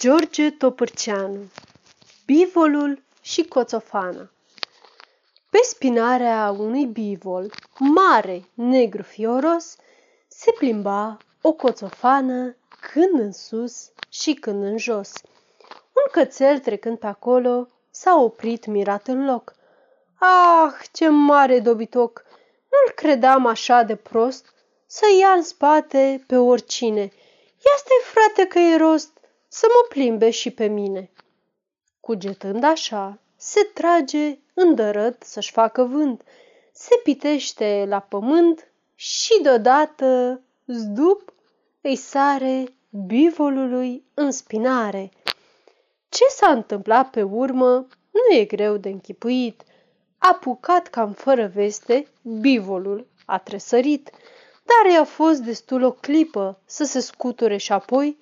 George Topârceanu Bivolul și coțofana Pe spinarea unui bivol, mare, negru fioros, se plimba o coțofană când în sus și când în jos. Un cățel trecând pe acolo s-a oprit mirat în loc. Ah, ce mare dobitoc! Nu-l credeam așa de prost să ia în spate pe oricine. Ia stai, frate, că e rost să mă plimbe și pe mine. Cugetând așa, se trage îndărăt să-și facă vânt, se pitește la pământ și deodată, zdup, îi sare bivolului în spinare. Ce s-a întâmplat pe urmă nu e greu de închipuit. Apucat cam fără veste, bivolul a tresărit, dar i-a fost destul o clipă să se scuture și apoi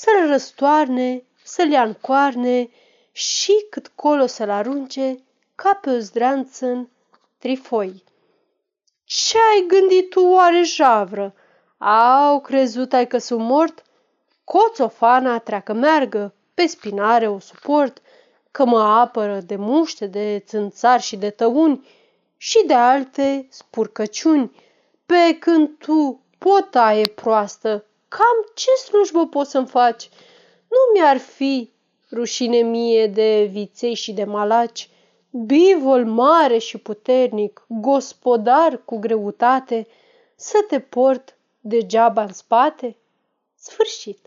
să-l răstoarne, să-l ia în coarne și cât colo să-l arunce ca pe o zdreanță în trifoi. Ce ai gândit tu oare, javră? Au crezut ai că sunt mort? Coțofana treacă meargă, pe spinare o suport, că mă apără de muște, de țânțari și de tăuni și de alte spurcăciuni, pe când tu, potaie proastă, cam ce slujbă poți să-mi faci? Nu mi-ar fi rușine mie de viței și de malaci, bivol mare și puternic, gospodar cu greutate, să te port degeaba în spate? Sfârșit.